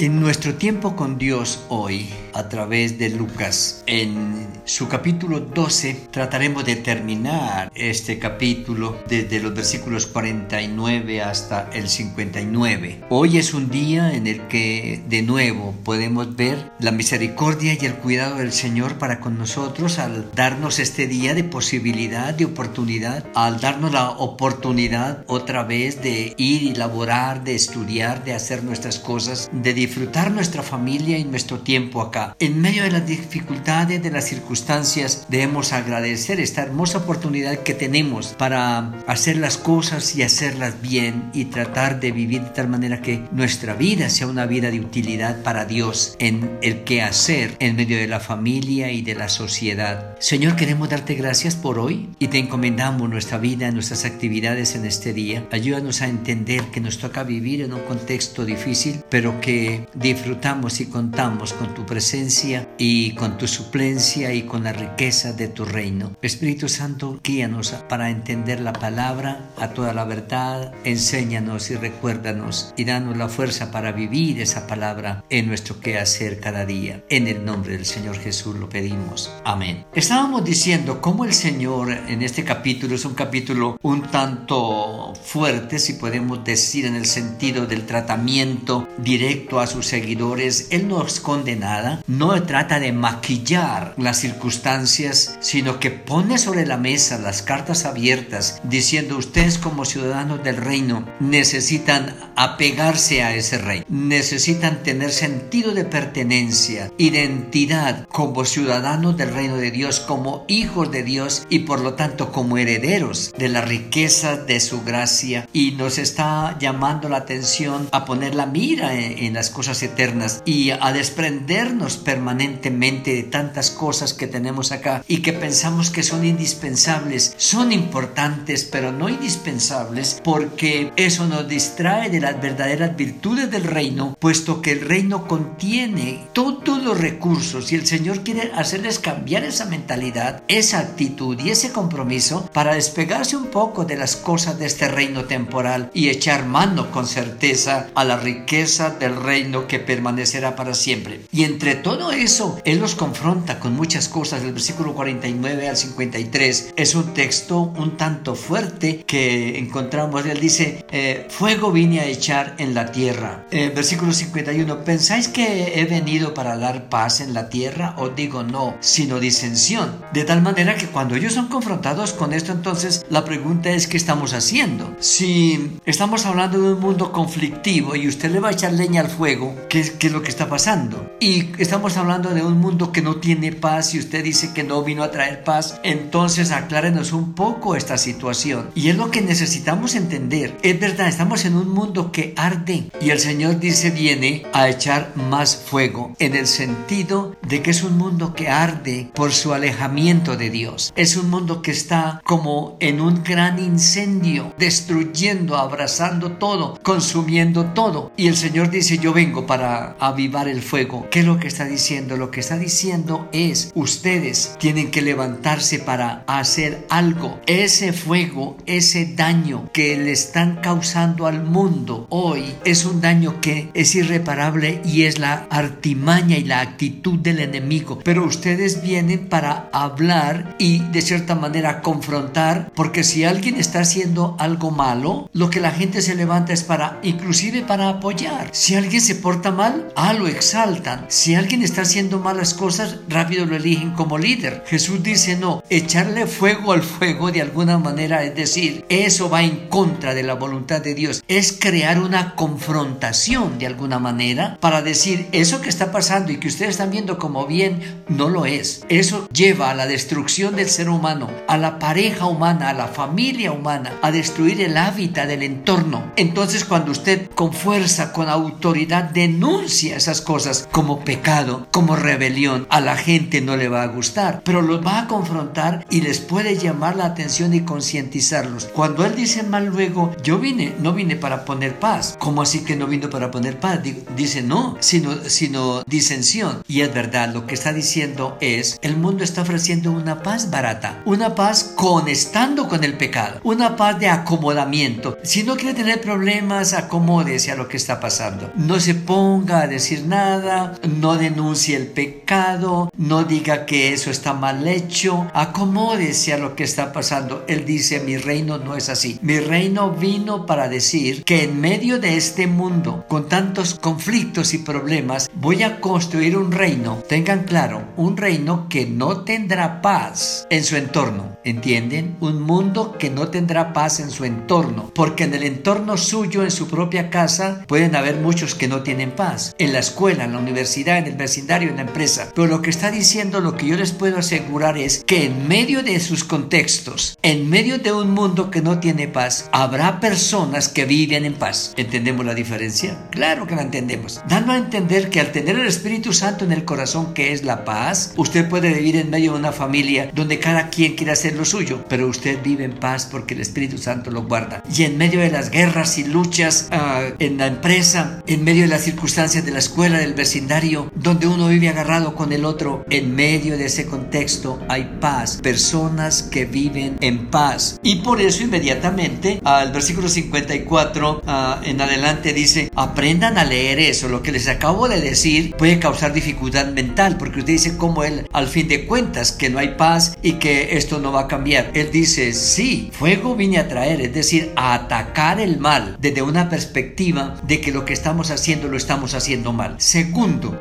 En nuestro tiempo con Dios hoy, a través de Lucas, en su capítulo 12, trataremos de terminar este capítulo desde los versículos 49 hasta el 59. Hoy es un día en el que de nuevo podemos ver la misericordia y el cuidado del Señor para con nosotros al darnos este día de posibilidad, de oportunidad, al darnos la oportunidad otra vez de ir y laborar, de estudiar, de hacer nuestras cosas, de disfrutar nuestra familia y nuestro tiempo acá. En medio de las dificultades, de las circunstancias, debemos agradecer esta hermosa oportunidad que tenemos para hacer las cosas y hacerlas bien y tratar de vivir de tal manera que nuestra vida sea una vida de utilidad para Dios en el que hacer en medio de la familia y de la sociedad. Señor, queremos darte gracias por hoy y te encomendamos nuestra vida, nuestras actividades en este día. Ayúdanos a entender que nos toca vivir en un contexto difícil, pero que disfrutamos y contamos con tu presencia y con tu suplencia y con la riqueza de tu reino. Espíritu Santo, guíanos para entender la palabra a toda la verdad, enséñanos y recuérdanos y danos la fuerza para vivir esa palabra en nuestro quehacer cada día. En el nombre del Señor Jesús lo pedimos. Amén. Estábamos diciendo cómo el Señor en este capítulo es un capítulo un tanto fuerte, si podemos decir, en el sentido del tratamiento directo a sus seguidores, Él no esconde nada, no trata de maquillar las circunstancias, sino que pone sobre la mesa las cartas abiertas, diciendo ustedes como ciudadanos del reino necesitan apegarse a ese rey, necesitan tener sentido de pertenencia, identidad como ciudadanos del reino de Dios, como hijos de Dios y por lo tanto como herederos de la riqueza de su gracia y nos está llamando la atención a poner la mira en, en las cosas eternas y a desprendernos permanentemente de tantas cosas que tenemos acá y que pensamos que son indispensables. Son importantes, pero no indispensables porque eso nos distrae de las verdaderas virtudes del reino, puesto que el reino contiene todos los recursos y el Señor quiere hacerles cambiar esa mentalidad, esa actitud y ese compromiso para despegarse un poco de las cosas de este reino temporal y echar mano con certeza a la riqueza del reino que permanecerá para siempre. Y entre todo eso, Él los confronta con muchas cosas. El versículo 49 al 53 es un texto un tanto fuerte que encontramos. Él dice, eh, fuego vine a echar en la tierra. Eh, versículo 51, ¿pensáis que he venido para dar paz en la tierra? Os digo no, sino disensión. De tal manera que cuando ellos son confrontados con esto, entonces la pregunta es, ¿qué estamos haciendo? Si estamos hablando de un mundo conflictivo y usted le va a echar leña al fuego, qué es, qué es lo que está pasando. Y estamos hablando de un mundo que no tiene paz y usted dice que no vino a traer paz. Entonces aclárenos un poco esta situación. Y es lo que necesitamos entender. Es verdad, estamos en un mundo que arde y el Señor dice viene a echar más fuego en el sentido de que es un mundo que arde por su alejamiento de Dios. Es un mundo que está como en un gran incendio, destruyendo, abrazando todo, consumiendo todo. Y el Señor dice yo vengo para avivar el fuego. ¿Qué es lo que está diciendo? Lo que está diciendo es, ustedes tienen que levantarse para hacer algo. Ese fuego, ese daño que le están causando al mundo hoy es un daño que es irreparable y es la artimaña y la actitud del enemigo. Pero ustedes vienen para hablar y de cierta manera confrontar, porque si alguien está haciendo algo malo, lo que la gente se levanta es para, inclusive para apoyar. Si alguien se porta mal, ah, lo exaltan. Si alguien está haciendo malas cosas, rápido lo eligen como líder. Jesús dice, no, echarle fuego al fuego de alguna manera, es decir, eso va en contra de la voluntad de Dios. Es crear una confrontación de alguna manera para decir, eso que está pasando y que ustedes están viendo como bien, no lo es. Eso lleva a la destrucción del ser humano, a la pareja humana, a la familia humana, a destruir el hábitat del entorno. Entonces cuando usted con fuerza, con autoridad, denuncia esas cosas como pecado, como rebelión, a la gente no le va a gustar, pero los va a confrontar y les puede llamar la atención y concientizarlos. Cuando él dice mal luego, yo vine, no vine para poner paz. ¿Cómo así que no vino para poner paz? Dice no, sino, sino disensión. Y es verdad, lo que está diciendo es, el mundo está ofreciendo una paz barata, una paz conectando con el pecado, una paz de acomodamiento. Si no quiere tener problemas, acomódese a lo que está pasando. No se se ponga a decir nada, no denuncie el pecado, no diga que eso está mal hecho, acomódese a lo que está pasando. Él dice, mi reino no es así. Mi reino vino para decir que en medio de este mundo, con tantos conflictos y problemas, voy a construir un reino. Tengan claro, un reino que no tendrá paz en su entorno. ¿Entienden? Un mundo que no tendrá paz en su entorno. Porque en el entorno suyo, en su propia casa, pueden haber muchos que no tienen paz. En la escuela, en la universidad, en el vecindario, en la empresa. Pero lo que está diciendo, lo que yo les puedo asegurar es que en medio de sus contextos, en medio de un mundo que no tiene paz, habrá personas que viven en paz. ¿Entendemos la diferencia? Claro que la entendemos. Dando a entender que al tener el Espíritu Santo en el corazón, que es la paz, usted puede vivir en medio de una familia donde cada quien quiere hacer lo suyo, pero usted vive en paz porque el Espíritu Santo lo guarda. Y en medio de las guerras y luchas uh, en la empresa, en medio de las circunstancias de la escuela, del vecindario, donde uno vive agarrado con el otro, en medio de ese contexto hay paz, personas que viven en paz. Y por eso inmediatamente al versículo 54 uh, en adelante dice, aprendan a leer eso, lo que les acabo de decir puede causar dificultad mental, porque usted dice como él al fin de cuentas que no hay paz y que esto no va a cambiar. Él dice, sí, fuego vine a traer, es decir, a atacar el mal desde una perspectiva de que lo que estamos haciendo lo estamos haciendo mal. Segundo,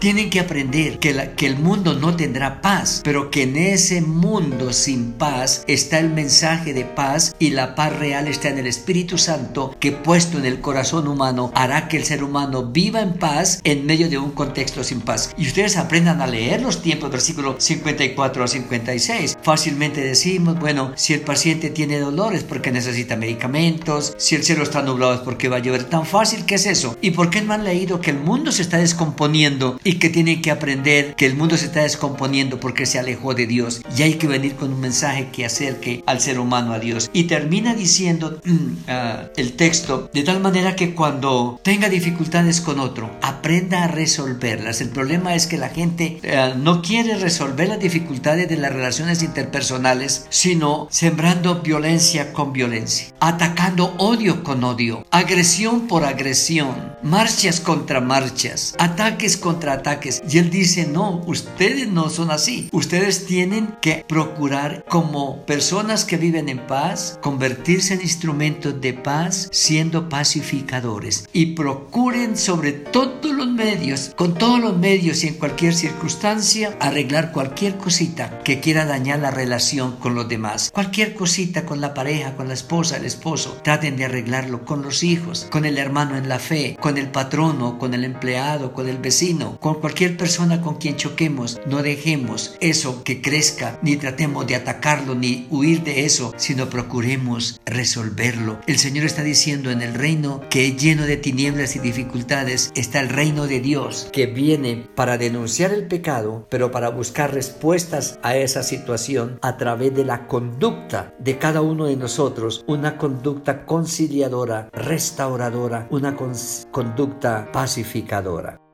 tienen que aprender que el mundo no tendrá paz, pero que en ese mundo sin paz está el mensaje de paz y la paz real está en el Espíritu Santo que puesto en el corazón humano hará que el ser humano viva en paz en medio de un contexto sin paz. Y ustedes aprendan a leer los tiempos, versículo 54 a 56. Fácilmente decimos, bueno, si el paciente tiene dolores porque necesita medicamentos, si el cielo está nublado es porque va a llover. Tan fácil que es eso. ¿Y por qué no han leído que el mundo se está descomponiendo y que tienen que aprender que el mundo se está descomponiendo porque se alejó de Dios? Y hay que venir con un mensaje que acerque al ser humano a Dios. Y termina diciendo uh, el texto de tal manera que cuando tenga dificultades con otro, aprenda a resolverlas. El problema es que la gente uh, no quiere resolver las dificultades de las relaciones interpersonales, sino sembrando violencia con violencia, atacando odio con odio, agresión por agresión, marchas contra marchas, ataques contra ataques. Y él dice, no, ustedes no son así. Ustedes tienen que procurar como personas que viven en paz, convertirse en instrumentos de paz, siendo pacificadores. Y procuren sobre todos los medios, con todos los medios y en cualquier circunstancia, arreglar cualquier cosita que quiera dañar la relación con los demás. Cualquier cosita con la pareja, con la esposa, el esposo, traten de arreglarlo con los hijos, con el hermano en la fe, con el patrono, con el empleado, con el vecino, con cualquier persona con quien choquemos. No dejemos eso que crezca, ni tratemos de atacarlo, ni huir de eso, sino procuremos resolverlo. El Señor está diciendo en el reino que lleno de tinieblas y dificultades está el reino de Dios que viene para denunciar el pecado, pero para buscar respuestas a esa situación a través de la conducta de cada uno de nosotros, una conducta conciliadora, restauradora, una conducta pacificadora.